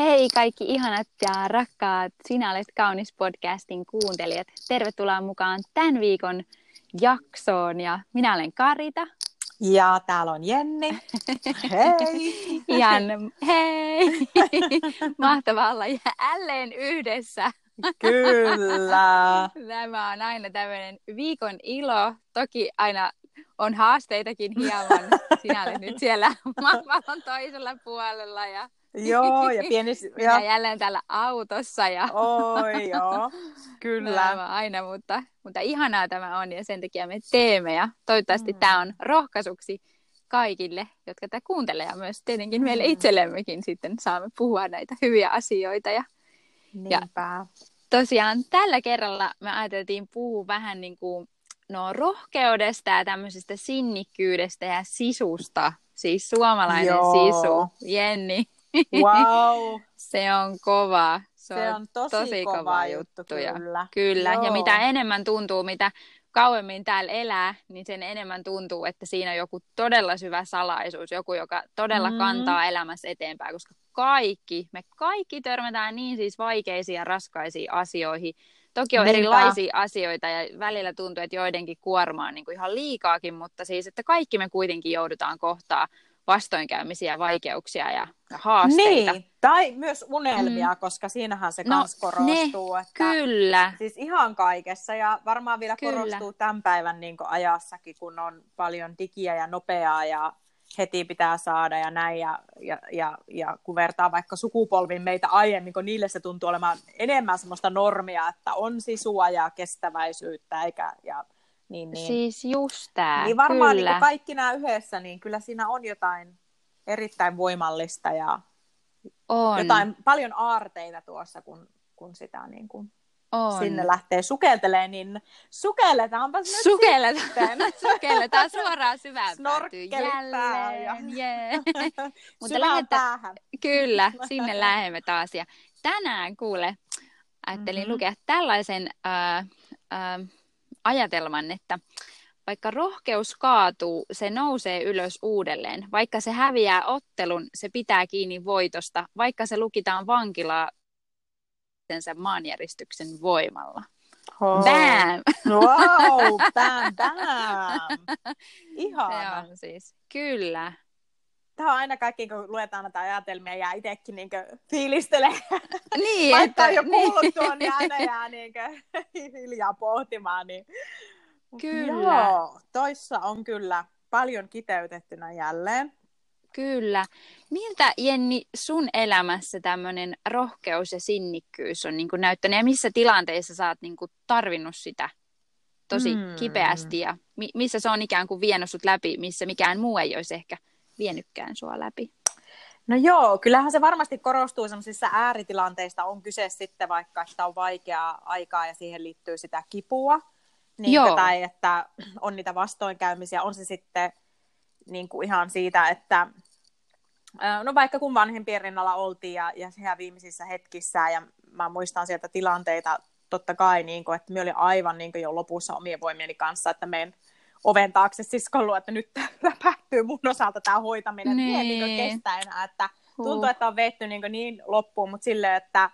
Hei kaikki ihanat ja rakkaat Sinä olet kaunis podcastin kuuntelijat. Tervetuloa mukaan tämän viikon jaksoon ja minä olen Karita. Ja täällä on Jenni. Hei! Jan, hei! Mahtavaa olla jälleen yhdessä. Kyllä. Tämä on aina tämmöinen viikon ilo. Toki aina on haasteitakin hieman. Sinä olet nyt siellä maapallon toisella puolella ja Joo, ja pieni... Minä ja... jälleen täällä autossa. Ja... Oi, joo, kyllä. Tämä aina, mutta, mutta ihanaa tämä on ja sen takia me teemme. Ja toivottavasti mm. tämä on rohkaisuksi kaikille, jotka tätä kuuntelee ja myös tietenkin meille mm. itsellemmekin sitten saamme puhua näitä hyviä asioita. Ja, ja tosiaan tällä kerralla me ajateltiin puhua vähän niin kuin no, rohkeudesta ja tämmöisestä sinnikkyydestä ja sisusta. Siis suomalainen Joo. sisu. Jenni, Wow. se on kova. Se, se on tosi, tosi kova, kova juttu, kyllä. Kyllä, Joo. ja mitä enemmän tuntuu, mitä kauemmin täällä elää, niin sen enemmän tuntuu, että siinä on joku todella syvä salaisuus, joku, joka todella mm. kantaa elämässä eteenpäin, koska kaikki, me kaikki törmätään niin siis vaikeisiin ja raskaisiin asioihin. Toki on Niinpä. erilaisia asioita ja välillä tuntuu, että joidenkin kuorma on niin kuin ihan liikaakin, mutta siis, että kaikki me kuitenkin joudutaan kohtaa vastoinkäymisiä, vaikeuksia ja haasteita. Niin, tai myös unelmia, mm. koska siinähän se no, kans korostuu. Ne, että kyllä. Siis ihan kaikessa ja varmaan vielä kyllä. korostuu tämän päivän niin ajassakin, kun on paljon digiä ja nopeaa ja heti pitää saada ja näin. Ja, ja, ja, ja kun vertaa vaikka sukupolviin meitä aiemmin, kun niille se tuntuu olemaan enemmän semmoista normia, että on sisua ja kestäväisyyttä eikä, ja niin, niin. Siis just tämä, Niin varmaan kyllä. Niin kaikki nämä yhdessä, niin kyllä siinä on jotain erittäin voimallista ja on. jotain paljon aarteita tuossa, kun, kun sitä niin kuin on. sinne lähtee sukeltelee, niin sukelletaanpa nyt Sukelletaan. sitten. Sukelletaan suoraan syvään jälleen. Ja... Yeah. Mutta lähettä... päähän. Kyllä, sinne lähemme taas. Ja tänään kuule, ajattelin mm-hmm. lukea tällaisen äh, äh, ajatelman, että vaikka rohkeus kaatuu, se nousee ylös uudelleen. Vaikka se häviää ottelun, se pitää kiinni voitosta. Vaikka se lukitaan vankilaa sen maanjäristyksen voimalla. Oh. Bam! Wow, bam, bam! Ihana. Se on siis, kyllä. Tämä on aina kaikki, kun luetaan näitä ajatelmia ja itsekin niin fiilistelee. Niin, Vaikka että, jo kuullut niin. tuon, niin aina jää niin hiljaa pohtimaan. Niin... Kyllä. Joo, toissa on kyllä paljon kiteytettynä jälleen. Kyllä. Miltä, Jenni, sun elämässä tämmöinen rohkeus ja sinnikkyys on niin kuin näyttänyt, ja missä tilanteissa sä oot niin kuin tarvinnut sitä tosi mm. kipeästi, ja mi- missä se on ikään kuin vienyt sut läpi, missä mikään muu ei olisi ehkä vienykkään sua läpi? No joo, kyllähän se varmasti korostuu sellaisissa ääritilanteista, on kyse sitten vaikka, että on vaikeaa aikaa ja siihen liittyy sitä kipua, niin joo. tai että on niitä vastoinkäymisiä, on se sitten niin kuin ihan siitä, että no vaikka kun vanhempien rinnalla oltiin ja, ja sehän viimeisissä hetkissä ja mä muistan sieltä tilanteita totta kai, niin kuin, että me oli aivan niin kuin jo lopussa omien voimieni kanssa, että meidän oven taakse siskollut, että nyt läpähtyy mun osalta tämä hoitaminen, niin. että niin kestä enää, että tuntuu, että on vetty niin, niin loppuun, mutta silleen, että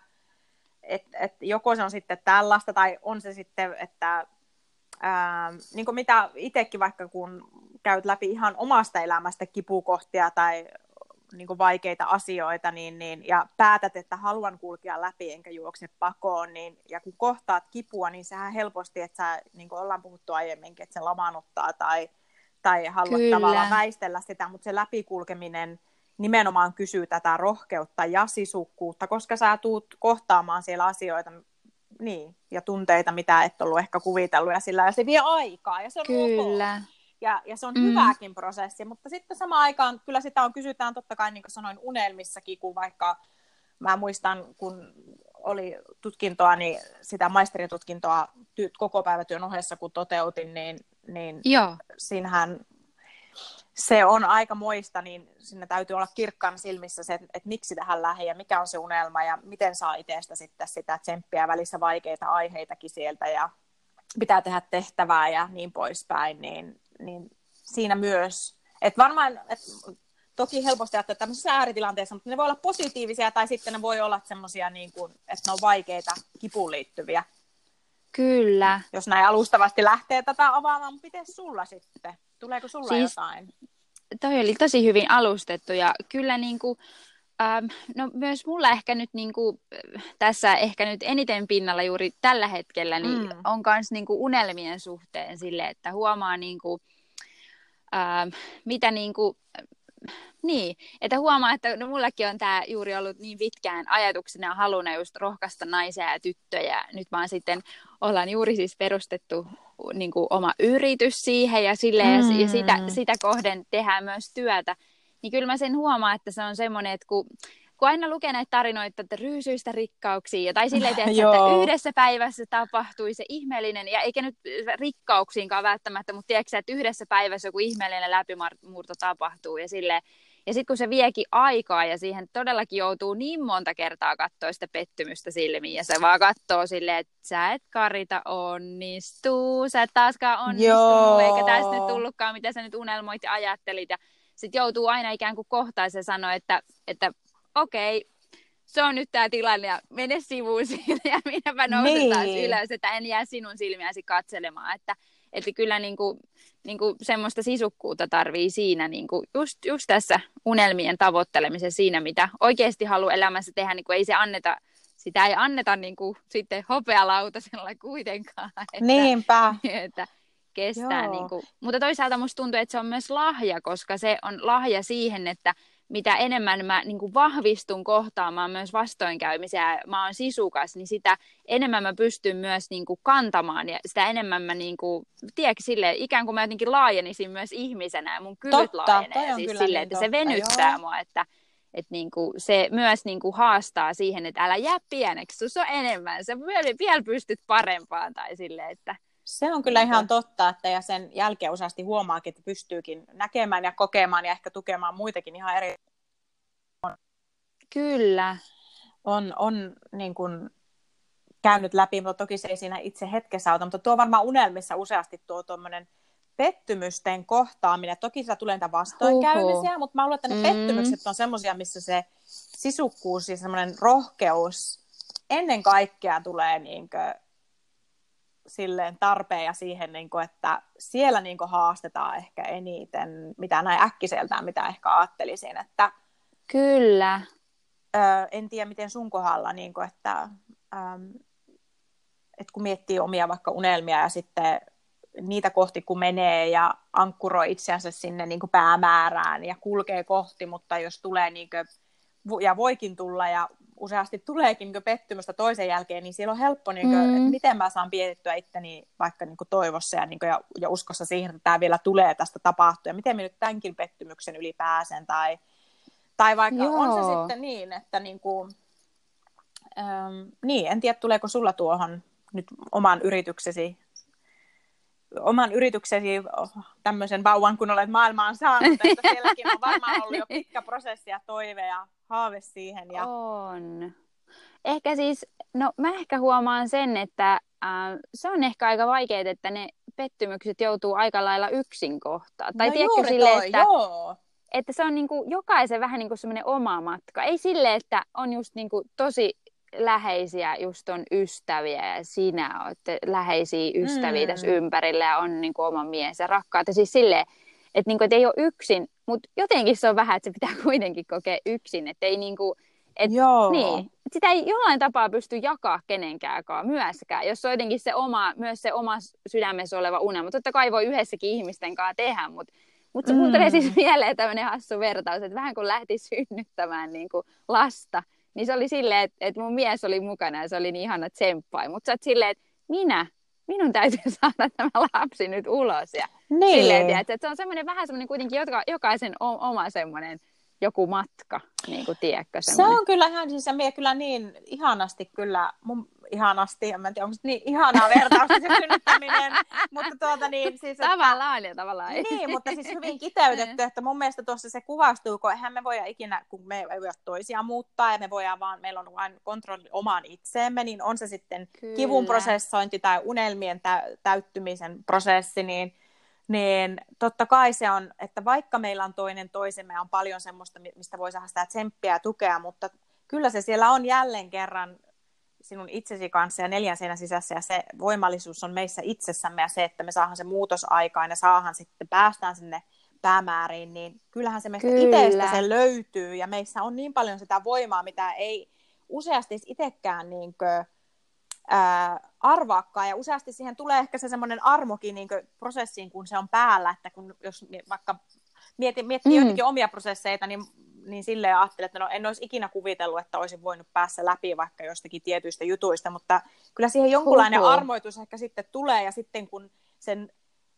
et, et joko se on sitten tällaista, tai on se sitten, että ää, niin kuin mitä itsekin vaikka kun käyt läpi ihan omasta elämästä kipukohtia tai niin kuin vaikeita asioita niin, niin, ja päätät, että haluan kulkea läpi enkä juokse pakoon, niin, ja kun kohtaat kipua, niin sehän helposti, että sä, niin kuin ollaan puhuttu aiemminkin, että se lamaannuttaa tai, tai haluat Kyllä. tavallaan väistellä sitä, mutta se läpikulkeminen nimenomaan kysyy tätä rohkeutta ja sisukkuutta, koska sä tuut kohtaamaan siellä asioita, niin, ja tunteita, mitä et ollut ehkä kuvitellut, ja sillä ja se vie aikaa, ja se on Kyllä. Ja, ja se on mm. hyväkin prosessi, mutta sitten samaan aikaan kyllä sitä on kysytään totta kai, niin kuin sanoin, unelmissakin, kun vaikka mä muistan, kun oli tutkintoa, niin sitä maisteritutkintoa ty- koko päivätyön ohessa, kun toteutin, niin, niin Joo. siinähän se on aika moista, niin sinne täytyy olla kirkkaan silmissä se, että, että miksi tähän lähde ja mikä on se unelma ja miten saa itsestä sitten sitä tsemppiä välissä vaikeita aiheitakin sieltä ja pitää tehdä tehtävää ja niin poispäin, niin, niin siinä myös, että varmaan, et toki helposti ajattelee tämmöisessä ääritilanteessa, mutta ne voi olla positiivisia tai sitten ne voi olla semmoisia, niin kuin, että ne on vaikeita kipuun liittyviä. Kyllä. Jos näin alustavasti lähtee tätä avaamaan, mutta miten sulla sitten? Tuleeko sulla siis, jotain? Toi oli tosi hyvin alustettu ja kyllä niin kuin, ähm, no myös mulla ehkä nyt niin kuin, tässä ehkä nyt eniten pinnalla juuri tällä hetkellä niin mm. on myös niin unelmien suhteen sille, että huomaa niin kuin, ähm, mitä niin kuin, niin, että huomaa, että no, mullakin on tämä juuri ollut niin pitkään ajatuksena ja haluna just rohkaista naisia ja tyttöjä. Nyt vaan sitten ollaan juuri siis perustettu niin kuin oma yritys siihen ja, silleen, mm. ja sitä, sitä kohden tehdään myös työtä. Niin kyllä mä sen huomaan, että se on semmoinen, että kun kun aina lukee näitä tarinoita, että ryysyistä rikkauksiin, tai silleen, että, että yhdessä päivässä tapahtui se ihmeellinen, ja eikä nyt rikkauksiinkaan välttämättä, mutta tiedätkö, että yhdessä päivässä joku ihmeellinen läpimurto tapahtuu, ja silleen, ja sitten kun se viekin aikaa ja siihen todellakin joutuu niin monta kertaa katsoa sitä pettymystä silmiin ja se vaan katsoo silleen, että sä et Karita onnistuu, sä et taaskaan onnistunut eikä tästä nyt tullutkaan mitä sä nyt unelmoit ja ajattelit ja sitten joutuu aina ikään kuin kohtaisen sanoa, että, että okei, okay, se on nyt tämä tilanne ja mene sivuun siitä ja minäpä nousen niin. taas ylös, että en jää sinun silmiäsi katselemaan, että, että kyllä niin kuin, niin kuin semmoista sisukkuutta tarvii siinä niin kuin just, just tässä unelmien tavoittelemisessa siinä, mitä oikeasti haluaa elämässä tehdä, niin kuin ei se anneta, sitä ei anneta niin kuin sitten hopealautasella kuitenkaan. Että, Niinpä. Että kestää. Niin kuin. Mutta toisaalta musta tuntuu, että se on myös lahja, koska se on lahja siihen, että mitä enemmän mä niin kuin vahvistun kohtaamaan myös vastoinkäymisiä ja mä oon sisukas, niin sitä enemmän mä pystyn myös niin kuin kantamaan ja sitä enemmän mä niin kuin, tiedätkö, sille, ikään kuin mä jotenkin laajenisin myös ihmisenä ja mun kyvyt totta, laajenee. Siis sille, niin että totta, se venyttää joo. mua, että että niin kuin se myös niin kuin haastaa siihen, että älä jää pieneksi, se on enemmän, sä vielä, vielä pystyt parempaan tai sille, että se on kyllä ihan totta, että ja sen jälkeen useasti huomaakin, että pystyykin näkemään ja kokemaan ja ehkä tukemaan muitakin ihan eri. Kyllä. On, on niin kuin käynyt läpi, mutta toki se ei siinä itse hetkessä auta, mutta tuo varmaan unelmissa useasti tuo tuommoinen pettymysten kohtaaminen. Toki sitä tulee niitä vastoinkäymisiä, Huhu. mutta mä luulen, että ne mm. pettymykset on semmoisia, missä se sisukkuus ja semmoinen rohkeus ennen kaikkea tulee niin kuin silleen tarpeen ja siihen, niin kuin, että siellä niin kuin, haastetaan ehkä eniten, mitä näin äkkiseltään, mitä ehkä ajattelisin. Että, Kyllä. Ö, en tiedä, miten sun kohdalla, niin kuin, että, äm, että kun miettii omia vaikka unelmia ja sitten niitä kohti kun menee ja ankkuroi itseänsä sinne niin kuin päämäärään ja kulkee kohti, mutta jos tulee niin kuin, ja voikin tulla ja useasti tuleekin niin pettymystä toisen jälkeen, niin siellä on helppo, niin kuin, mm. että miten mä saan pietettyä itteni vaikka niin toivossa ja, niin kuin, ja, ja uskossa siihen, että tämä vielä tulee tästä tapahtua, ja miten mä nyt tämänkin pettymyksen yli pääsen, tai, tai vaikka Joo. on se sitten niin, että niin kuin, ähm, niin, en tiedä tuleeko sulla tuohon nyt oman yrityksesi oman yrityksesi tämmöisen vauvan, kun olet maailmaan saanut, että sielläkin on varmaan ollut jo pitkä prosessi ja toive ja haave siihen. Ja... On. Ehkä siis, no mä ehkä huomaan sen, että äh, se on ehkä aika vaikeaa, että ne pettymykset joutuu aika lailla yksin kohtaan. Tai no tiedätkö sille, toi, että, joo. että se on niinku jokaisen vähän niin kuin semmoinen oma matka. Ei sille, että on just niinku tosi läheisiä just on ystäviä ja sinä olette läheisiä ystäviä mm. tässä ympärillä ja on niin kuin oma mies ja rakkaat. Ja siis silleen, että, niin kuin, että ei ole yksin, mutta jotenkin se on vähän, että se pitää kuitenkin kokea yksin, että ei niin kuin, et, Joo. Niin, sitä ei jollain tapaa pysty jakaa kenenkään myöskään, jos on jotenkin se oma, myös se oma sydämessä oleva unelma. Totta kai voi yhdessäkin ihmisten kanssa tehdä, mutta mutta mm. tulee siis mieleen tämmöinen hassu vertaus, että vähän kuin lähti synnyttämään niin kuin lasta, niin se oli silleen, että, että mun mies oli mukana ja se oli niin ihana tsemppai. Mutta sä oot silleen, että minä, minun täytyy saada tämä lapsi nyt ulos. Ja niin. silleen, että, että se on semmoinen vähän semmoinen kuitenkin joka, jokaisen oma semmoinen joku matka, niin kuin tiedätkö, Se on kyllä ihan, siis se kyllä niin ihanasti kyllä, mun ihanasti, en tiedä, onko se niin ihanaa vertausta se synnyttäminen, mutta tuota niin siis... Että, tavallaan ja tavallaan ei. Niin, mutta siis hyvin kiteytetty, että mun mielestä tuossa se kuvastuu, kun eihän me voida ikinä, kun me ei voida toisia muuttaa ja me voidaan vaan, meillä on vain kontrolli omaan itseemme, niin on se sitten Kyllä. kivun prosessointi tai unelmien tä- täyttymisen prosessi, niin niin totta kai se on, että vaikka meillä on toinen toisemme on paljon semmoista, mistä voi saada sitä tsemppiä ja tukea, mutta kyllä se siellä on jälleen kerran sinun itsesi kanssa ja neljän seinän sisässä ja se voimallisuus on meissä itsessämme ja se, että me saadaan se muutos aikaan ja saahan sitten, päästään sinne päämääriin, niin kyllähän se meistä Kyllä. itsestä se löytyy ja meissä on niin paljon sitä voimaa, mitä ei useasti itsekään niinkö, ää, arvaakaan ja useasti siihen tulee ehkä se semmoinen armokin niinkö, prosessiin, kun se on päällä, että kun jos vaikka miettii, miettii mm. joitakin omia prosesseita, niin niin silleen ajattelin, että no en olisi ikinä kuvitellut, että olisin voinut päässä läpi vaikka jostakin tietyistä jutuista, mutta kyllä siihen jonkunlainen Huhu. armoitus ehkä sitten tulee, ja sitten kun sen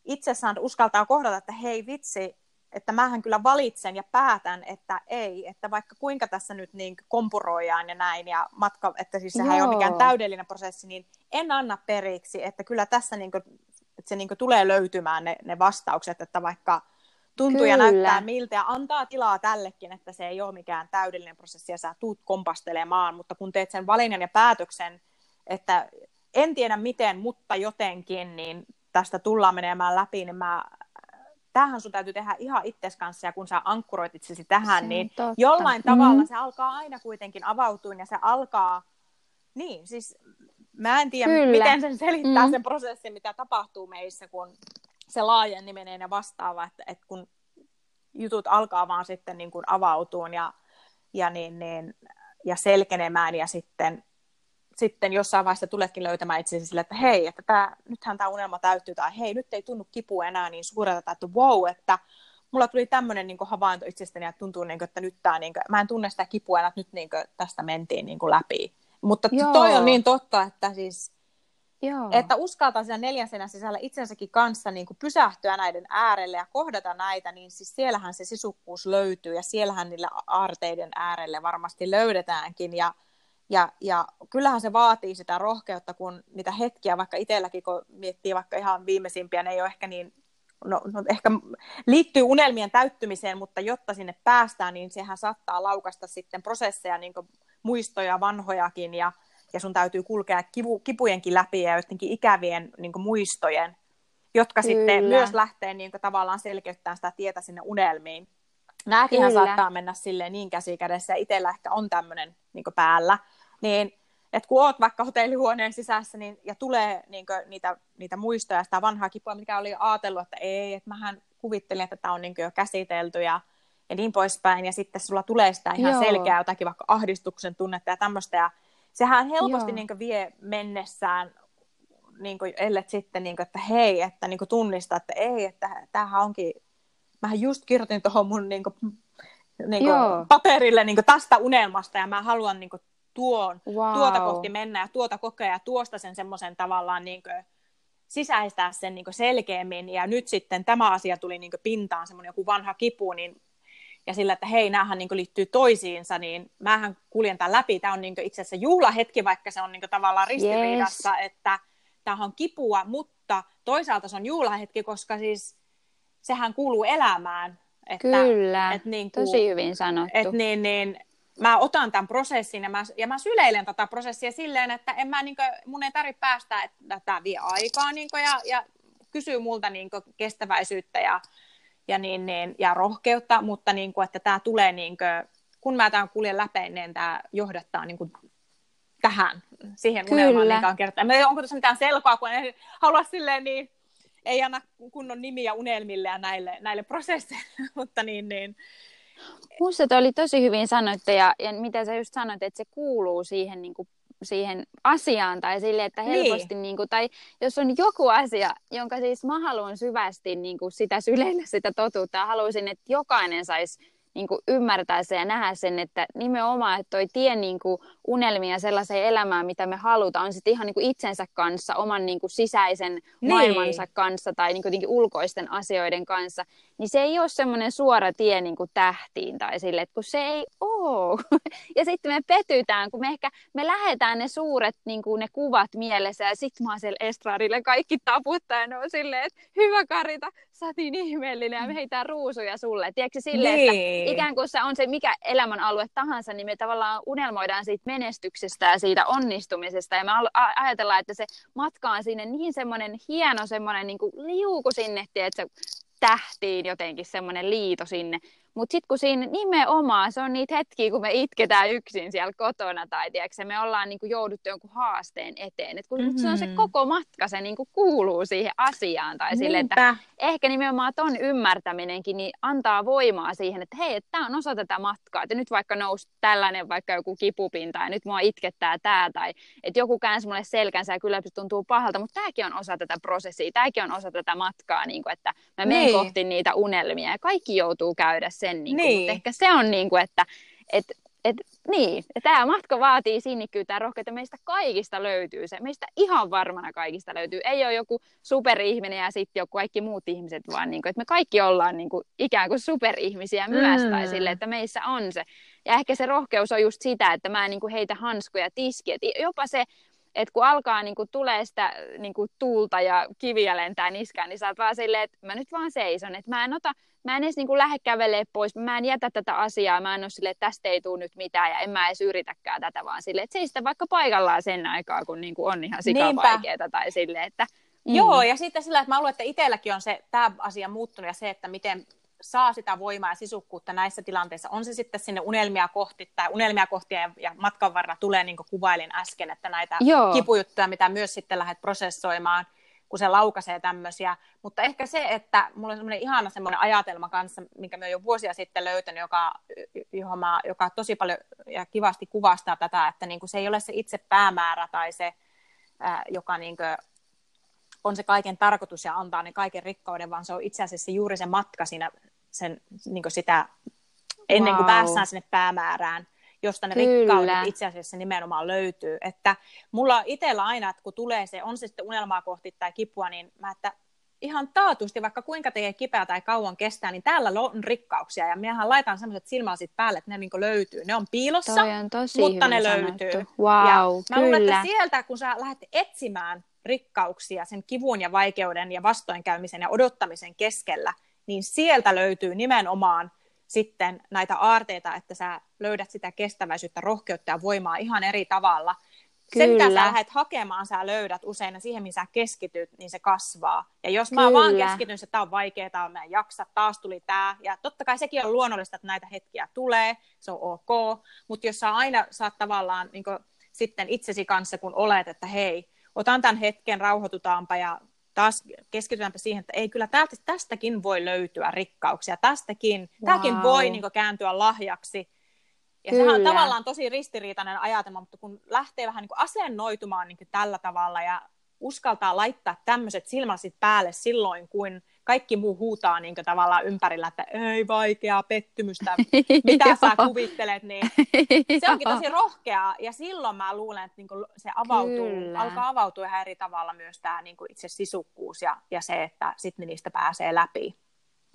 itsessään uskaltaa kohdata, että hei vitsi, että mähän kyllä valitsen ja päätän, että ei, että vaikka kuinka tässä nyt niin kompuroidaan ja näin, ja matka, että siis sehän Joo. ei ole mikään täydellinen prosessi, niin en anna periksi, että kyllä tässä niin kuin, että se niin kuin tulee löytymään ne, ne vastaukset, että vaikka tuntuu Kyllä. ja näyttää miltä ja antaa tilaa tällekin, että se ei ole mikään täydellinen prosessi ja sä tuut kompastelemaan, mutta kun teet sen valinnan ja päätöksen, että en tiedä miten, mutta jotenkin, niin tästä tullaan menemään läpi, niin mä tähän sun täytyy tehdä ihan itses kanssa, ja kun sä ankkuroit itsesi tähän, niin totta. jollain tavalla mm. se alkaa aina kuitenkin avautua, ja se alkaa, niin siis mä en tiedä, Kyllä. miten sen selittää mm. sen prosessin, mitä tapahtuu meissä, kun se laajenneminen ja vastaava, että, että kun jutut alkaa vaan sitten niin kuin avautuun ja, ja, niin, niin, ja selkenemään ja sitten, sitten jossain vaiheessa tuletkin löytämään itsesi sille, että hei, että tämä, nythän tämä unelma täyttyy tai hei, nyt ei tunnu kipu enää niin suurelta, että wow, että mulla tuli tämmöinen niin havainto itsestäni, että tuntuu, niin kuin, että nyt tämä, niin kuin, mä en tunne sitä kipua, että nyt niin kuin, tästä mentiin niin kuin läpi. Mutta Joo. toi on niin totta, että siis Joo. Että uskaltaa siinä neljän seinän sisällä itsensäkin kanssa niin kuin pysähtyä näiden äärelle ja kohdata näitä, niin siis siellähän se sisukkuus löytyy ja siellähän niillä aarteiden äärelle varmasti löydetäänkin. Ja, ja, ja kyllähän se vaatii sitä rohkeutta, kun niitä hetkiä, vaikka itselläkin, kun miettii vaikka ihan viimeisimpiä, ne ei ole ehkä niin no, no ehkä liittyy unelmien täyttymiseen, mutta jotta sinne päästään, niin sehän saattaa laukasta sitten prosesseja, niin muistoja, vanhojakin ja, ja sun täytyy kulkea kivu, kipujenkin läpi ja jotenkin ikävien niin kuin, muistojen, jotka Kyllä. sitten myös lähtee niin kuin, tavallaan selkeyttämään sitä tietä sinne unelmiin. Nämäkin saattaa mennä silleen niin käsikädessä, ja itsellä ehkä on tämmöinen niin päällä, niin että kun oot vaikka hotellihuoneen sisässä niin, ja tulee niin kuin, niitä, niitä muistoja, sitä vanhaa kipua, mikä oli ajatellut, että ei, että mähän kuvittelin, että tämä on niin jo käsitelty ja, ja niin poispäin, ja sitten sulla tulee sitä ihan Joo. selkeää jotakin vaikka ahdistuksen tunnetta ja tämmöistä, ja sehän helposti niin vie mennessään, niin kuin, ellet sitten, niin kuin, että hei, että niin kuin tunnistaa, että ei, että tämähän onkin, mähän just kirjoitin tuohon mun niin kuin, niin kuin, paperille niin kuin, tästä unelmasta ja mä haluan niin kuin, tuon, wow. tuota kohti mennä ja tuota kokea ja tuosta sen semmoisen tavallaan niin kuin, sisäistää sen niin selkeämmin. Ja nyt sitten tämä asia tuli niin pintaan, semmoinen joku vanha kipu, niin ja sillä, että hei, näähän niin liittyy toisiinsa, niin mähän kuljen tämän läpi. Tämä on niin itse asiassa juhlahetki, vaikka se on niin tavallaan ristiriidassa, yes. että tämä on kipua, mutta toisaalta se on juhlahetki, koska siis sehän kuuluu elämään. Että, Kyllä, että niin kuin, tosi hyvin sanottu. Että niin, niin, mä otan tämän prosessin ja mä, ja mä syleilen tätä prosessia silleen, että en mä, niin kuin, mun ei tarvitse päästä, että tämä vie aikaa niin kuin, ja, ja kysyy multa niin kuin, kestäväisyyttä ja ja, niin, niin, ja rohkeutta, mutta niin kuin, että tämä tulee, niin kuin, kun mä tämän kuljen läpi, niin tämä johdattaa niin kuin, tähän, siihen Kyllä. unelmaan, mikä on kertaa. onko tässä mitään selkoa, kun en halua silleen niin, ei anna kunnon nimiä unelmille ja näille, näille prosesseille, mutta niin, niin. Musta oli tosi hyvin sanottu ja, ja mitä sä just sanoit, että se kuuluu siihen niin kuin siihen asiaan tai sille, että helposti, niin. Niin kuin, tai jos on joku asia, jonka siis mä haluan syvästi niin kuin sitä syleillä sitä totuutta ja haluaisin, että jokainen saisi niin kuin ymmärtää sen ja nähdä sen, että nimenomaan, että toi tie niin kuin unelmia sellaiseen elämään, mitä me halutaan, on sitten ihan niin kuin itsensä kanssa, oman niin kuin sisäisen niin. maailmansa kanssa tai niin kuin ulkoisten asioiden kanssa, niin se ei ole semmoinen suora tie niin kuin tähtiin tai sille, että kun se ei ole. Ja sitten me petytään, kun me ehkä me lähetään ne suuret niin kuin ne kuvat mielessä ja sitten mä oon siellä estradille kaikki taputtaa ja ne on silleen, että hyvä Karita, sä oot niin ihmeellinen ja me heitään ruusuja sulle. Tiedätkö sille, niin. että ikään kuin se on se mikä elämän alue tahansa, niin me tavallaan unelmoidaan siitä menestyksestä ja siitä onnistumisesta. Ja me ajatellaan, että se matka on sinne niin semmoinen hieno semmoinen niin kuin liuku sinne, että tähtiin jotenkin semmoinen liito sinne. Mutta sitten kun siinä nimenomaan, se on niitä hetkiä, kun me itketään yksin siellä kotona tai tiedätkö, me ollaan niinku jouduttu jonkun haasteen eteen. Et kun mm-hmm. se on se mm-hmm. koko matka, se niinku kuuluu siihen asiaan. Tai sille, että ehkä nimenomaan ton ymmärtäminenkin niin antaa voimaa siihen, että hei, tämä on osa tätä matkaa. Että nyt vaikka nousi tällainen vaikka joku kipupinta ja nyt mua itkettää tämä tai että joku käänsi mulle selkänsä ja kyllä se tuntuu pahalta, mutta tämäkin on osa tätä prosessia, tämäkin on osa tätä matkaa, niin kuin, että mä menen niin. kohti niitä unelmia ja kaikki joutuu käydä sen, niin kuin, niin. mutta ehkä se on niin kuin, että et, et, niin, tämä matka vaatii sinnikkyyttä ja rohkeutta. Meistä kaikista löytyy se. Meistä ihan varmana kaikista löytyy. Ei ole joku superihminen ja sitten joku kaikki muut ihmiset, vaan niin kuin, että me kaikki ollaan niin kuin, ikään kuin superihmisiä myös. Mm. Tai sille, että meissä on se. Ja ehkä se rohkeus on just sitä, että mä en niin kuin heitä hanskoja tiskiä. jopa se että kun alkaa niin kuin, tulee sitä niin kuin, tuulta ja kiviä lentää niskään, niin sä oot vaan silleen, että mä nyt vaan seison, että mä en ota, mä en edes niin kuin, lähde kävelee pois, mä en jätä tätä asiaa, mä en ole silleen, että tästä ei tule nyt mitään ja en mä edes yritäkään tätä, vaan silleen, että seistä vaikka paikallaan sen aikaa, kun niin kuin, on ihan sikavaikeeta tai silleen, että Mm. Joo, ja sitten sillä, että mä luulen, että itselläkin on se, tämä asia muuttunut ja se, että miten saa sitä voimaa ja sisukkuutta näissä tilanteissa, on se sitten sinne unelmia kohti tai unelmia kohti ja, ja matkan varrella tulee, niin kuin kuvailin äsken, että näitä Joo. kipujuttuja, mitä myös sitten lähdet prosessoimaan, kun se laukaisee tämmöisiä. Mutta ehkä se, että mulla on semmoinen ihana semmoinen ajatelma kanssa, minkä mä jo vuosia sitten löytänyt, joka, johon mä, joka tosi paljon ja kivasti kuvastaa tätä, että niin kuin se ei ole se itse päämäärä tai se, ää, joka niin kuin on se kaiken tarkoitus ja antaa ne kaiken rikkauden, vaan se on itse asiassa juuri se matka siinä sen, niin kuin sitä, ennen kuin wow. päästään sinne päämäärään, josta ne Kyllä. rikkaudet itse asiassa nimenomaan löytyy. Että mulla itsellä aina, että kun tulee se, on se sitten unelmaa kohti tai kipua, niin mä, että ihan taatusti, vaikka kuinka tekee kipeä tai kauan kestää, niin täällä on rikkauksia. Ja minähän laitan sellaiset silmälasit päälle, että ne niin löytyy. Ne on piilossa, on mutta ne sanottu. löytyy. Wow, ja mä kyllä. luulen, että sieltä, kun sä lähdet etsimään rikkauksia sen kivun ja vaikeuden ja vastoinkäymisen ja odottamisen keskellä, niin sieltä löytyy nimenomaan sitten näitä aarteita, että sä löydät sitä kestäväisyyttä, rohkeutta ja voimaa ihan eri tavalla. Kyllä. Se, mitä sä lähdet hakemaan, sä löydät usein, ja siihen, mihin sä keskityt, niin se kasvaa. Ja jos mä Kyllä. vaan keskityn, että tämä on vaikeaa, mä en jaksa, taas tuli tämä, ja totta kai sekin on luonnollista, että näitä hetkiä tulee, se on ok, mutta jos sä aina saat tavallaan niin sitten itsesi kanssa, kun olet, että hei, otan tämän hetken, rauhoitutaanpa ja taas keskitytäänpä siihen, että ei kyllä täältä, tästäkin voi löytyä rikkauksia, tästäkin, wow. tämäkin voi niin kuin, kääntyä lahjaksi. Ja kyllä. sehän on tavallaan tosi ristiriitainen ajatelma, mutta kun lähtee vähän niin kuin asennoitumaan niin kuin tällä tavalla ja uskaltaa laittaa tämmöiset silmälasit päälle silloin, kun kaikki muu huutaa niin tavallaan ympärillä, että ei vaikeaa pettymystä, mitä sä kuvittelet, niin se onkin tosi rohkeaa. Ja silloin mä luulen, että niin se avautuu, Kyllä. alkaa avautua ihan eri tavalla myös tämä niin itse sisukkuus ja, ja se, että sitten niistä pääsee läpi.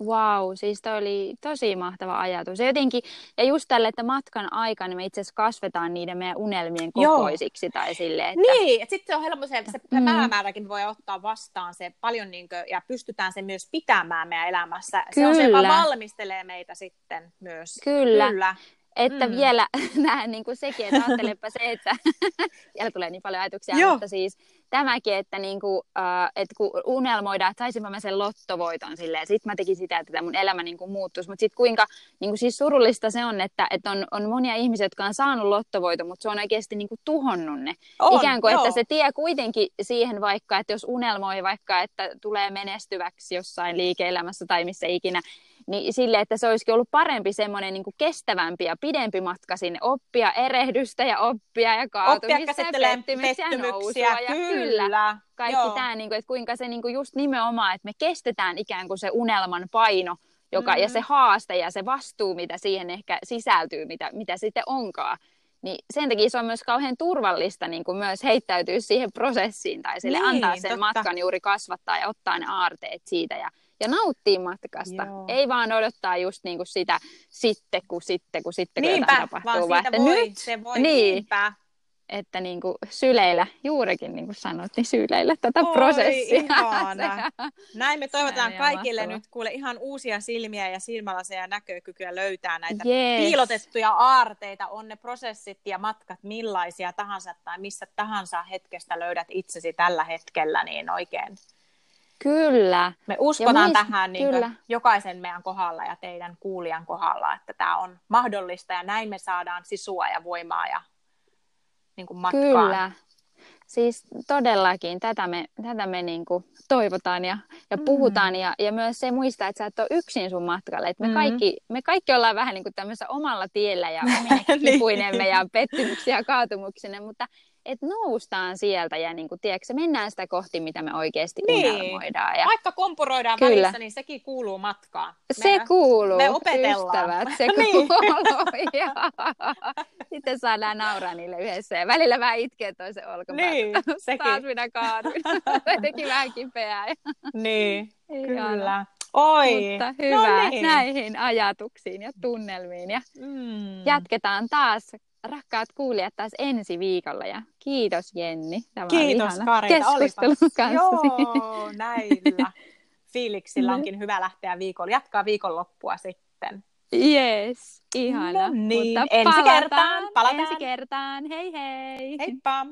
Wow, siis toi oli tosi mahtava ajatus. Ja jotenkin, ja just tälle, että matkan aikana me itse asiassa kasvetaan niiden meidän unelmien kokoisiksi. Joo. Tai sille, että... Niin, että sitten se on helppo se, että se mm. päämääräkin voi ottaa vastaan se paljon, niin kuin, ja pystytään se myös pitämään meidän elämässä. Kyllä. Se on se, joka valmistelee meitä sitten myös. Kyllä. Kyllä. Että mm. vielä näen niin kuin sekin, että ajattelepa se, että vielä tulee niin paljon ajatuksia, Joo. mutta siis tämäkin, että, niin kuin, uh, että kun unelmoidaan, että saisinpa mä sen lottovoiton silleen, sitten mä tekin sitä, että mun elämä niin kuin muuttuisi, mutta sitten kuinka niin kuin siis surullista se on, että, että on, on monia ihmisiä, jotka on saanut lottovoiton, mutta se on oikeasti niin kuin tuhonnut ne. On, Ikään kuin, joo. että se tie kuitenkin siihen vaikka, että jos unelmoi vaikka, että tulee menestyväksi jossain liike-elämässä tai missä ikinä, niin sille, että se olisikin ollut parempi semmoinen niin kuin kestävämpi ja pidempi matka sinne oppia erehdystä ja oppia ja kaatumista ja pettymyksiä, nousua ja kyllä, kyllä kaikki tämä, niin kuin, että kuinka se niin kuin just nimenomaan, että me kestetään ikään kuin se unelman paino joka, mm-hmm. ja se mm-hmm. haaste ja se vastuu, mitä siihen ehkä sisältyy, mitä, mitä sitten onkaan. Niin sen takia se on myös kauhean turvallista niin kuin myös heittäytyä siihen prosessiin tai sille niin, antaa sen totta. matkan juuri kasvattaa ja ottaa ne aarteet siitä ja ja nauttii matkasta. Joo. Ei vaan odottaa just niin kuin sitä sitten, kun sitten, kun sitten, kun niinpä, tapahtuu. Vaan siitä vaan voi, nyt, se voi, niin. niinpä. että niin kuin syleillä, juurikin niin kuin sanot, niin syleillä tätä Oi, prosessia. Ihana. Näin me toivotaan kaikille mahtava. nyt kuule ihan uusia silmiä ja silmälaseja ja näkökykyä löytää näitä Yes. piilotettuja aarteita, on ne prosessit ja matkat millaisia tahansa tai missä tahansa hetkestä löydät itsesi tällä hetkellä, niin oikein Kyllä. me uskotaan muist- tähän niin kyllä. jokaisen meidän kohdalla ja teidän kuulijan kohdalla, että tämä on mahdollista ja näin me saadaan sisua ja voimaa ja niin kuin matkaan. Kyllä. Siis todellakin tätä me, tätä me niinku toivotaan ja, ja puhutaan Mm. ja, ja myös se muistaa, että sä et ole yksin sun matkalle. Et me, Mm. kaikki, me kaikki ollaan vähän niin kuin tämmöisessä omalla tiellä ja omine Niin. kipuinemme ja pettymyksiä ja kaatumuksine, mutta et noustaan sieltä ja niin kuin, tiedätkö, mennään sitä kohti, mitä me oikeasti Niin. unelmoidaan. Ja Vaikka kompuroidaan Kyllä. välissä, niin sekin kuuluu matkaan. se Me- kuuluu, me opetellaan. ystävät, se Niin. kuuluu. ja Sitten saadaan nauraa niille yhdessä ja välillä vähän itkeä toisen olkapäätä. Niin, Taas sekin. minä kaaduin. Teki vähän kipeää. Niin, Ihana. kyllä. Oi, Mutta hyvä no niin. näihin ajatuksiin ja tunnelmiin. Ja Mm. jatketaan taas, rakkaat kuulijat, taas ensi viikolla. Ja kiitos Jenni. Tämä Kiitos oli ihana Karita, keskustelu olipas- kanssasi. Joo, näillä fiiliksillä onkin hyvä lähteä viikolla. Jatkaa viikonloppua sitten. Yes, ihana. No niin, Mutta ensi palataan, kertaan, palataan. Ensi kertaan. Hei hei. Heippa!